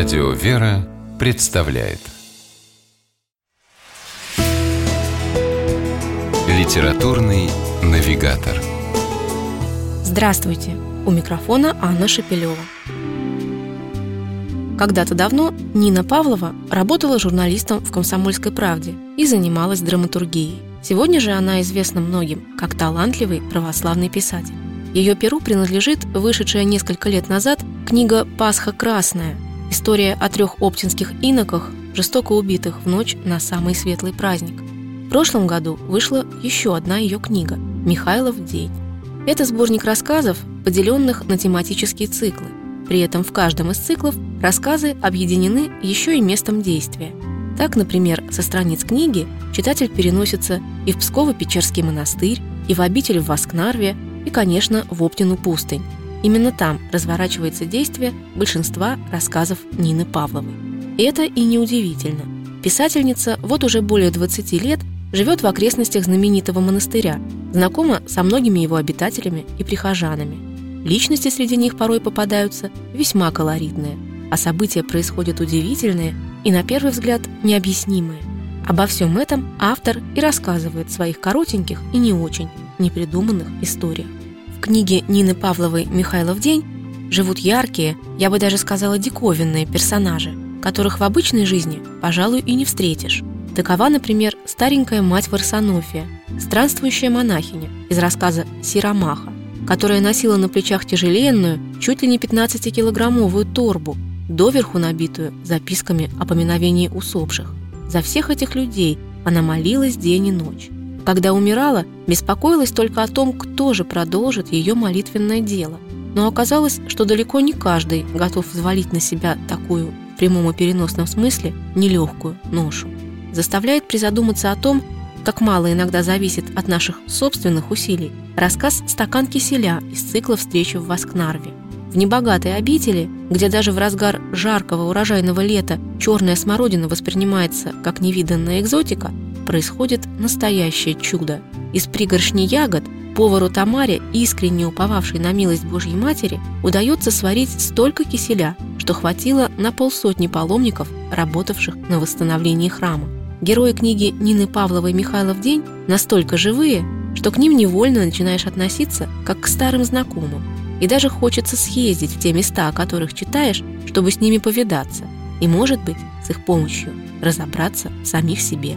Радио «Вера» представляет Литературный навигатор Здравствуйте! У микрофона Анна Шепелева. Когда-то давно Нина Павлова работала журналистом в «Комсомольской правде» и занималась драматургией. Сегодня же она известна многим как талантливый православный писатель. Ее перу принадлежит вышедшая несколько лет назад книга «Пасха красная», История о трех оптинских иноках, жестоко убитых в ночь на самый светлый праздник. В прошлом году вышла еще одна ее книга «Михайлов день». Это сборник рассказов, поделенных на тематические циклы. При этом в каждом из циклов рассказы объединены еще и местом действия. Так, например, со страниц книги читатель переносится и в Псково-Печерский монастырь, и в обитель в Воскнарве, и, конечно, в Оптину пустынь. Именно там разворачивается действие большинства рассказов Нины Павловой. И это и неудивительно. Писательница вот уже более 20 лет живет в окрестностях знаменитого монастыря, знакома со многими его обитателями и прихожанами. Личности среди них порой попадаются весьма колоритные, а события происходят удивительные и, на первый взгляд, необъяснимые. Обо всем этом автор и рассказывает в своих коротеньких и не очень непридуманных историях. В книге Нины Павловой «Михайлов день» живут яркие, я бы даже сказала диковинные персонажи, которых в обычной жизни, пожалуй, и не встретишь. Такова, например, старенькая мать Варсонофия, странствующая монахиня из рассказа «Сиромаха», которая носила на плечах тяжеленную, чуть ли не 15-килограммовую торбу, доверху набитую записками о поминовении усопших. За всех этих людей она молилась день и ночь. Когда умирала, беспокоилась только о том, кто же продолжит ее молитвенное дело. Но оказалось, что далеко не каждый готов взвалить на себя такую, в прямом и переносном смысле, нелегкую ношу. Заставляет призадуматься о том, как мало иногда зависит от наших собственных усилий, рассказ «Стакан киселя» из цикла «Встречи в Воскнарве». В небогатой обители, где даже в разгар жаркого урожайного лета черная смородина воспринимается как невиданная экзотика, происходит настоящее чудо. Из пригоршни ягод повару Тамаре, искренне уповавшей на милость Божьей Матери, удается сварить столько киселя, что хватило на полсотни паломников, работавших на восстановлении храма. Герои книги Нины Павловой «Михайлов день» настолько живые, что к ним невольно начинаешь относиться как к старым знакомым. И даже хочется съездить в те места, о которых читаешь, чтобы с ними повидаться. И, может быть, с их помощью разобраться в самих себе.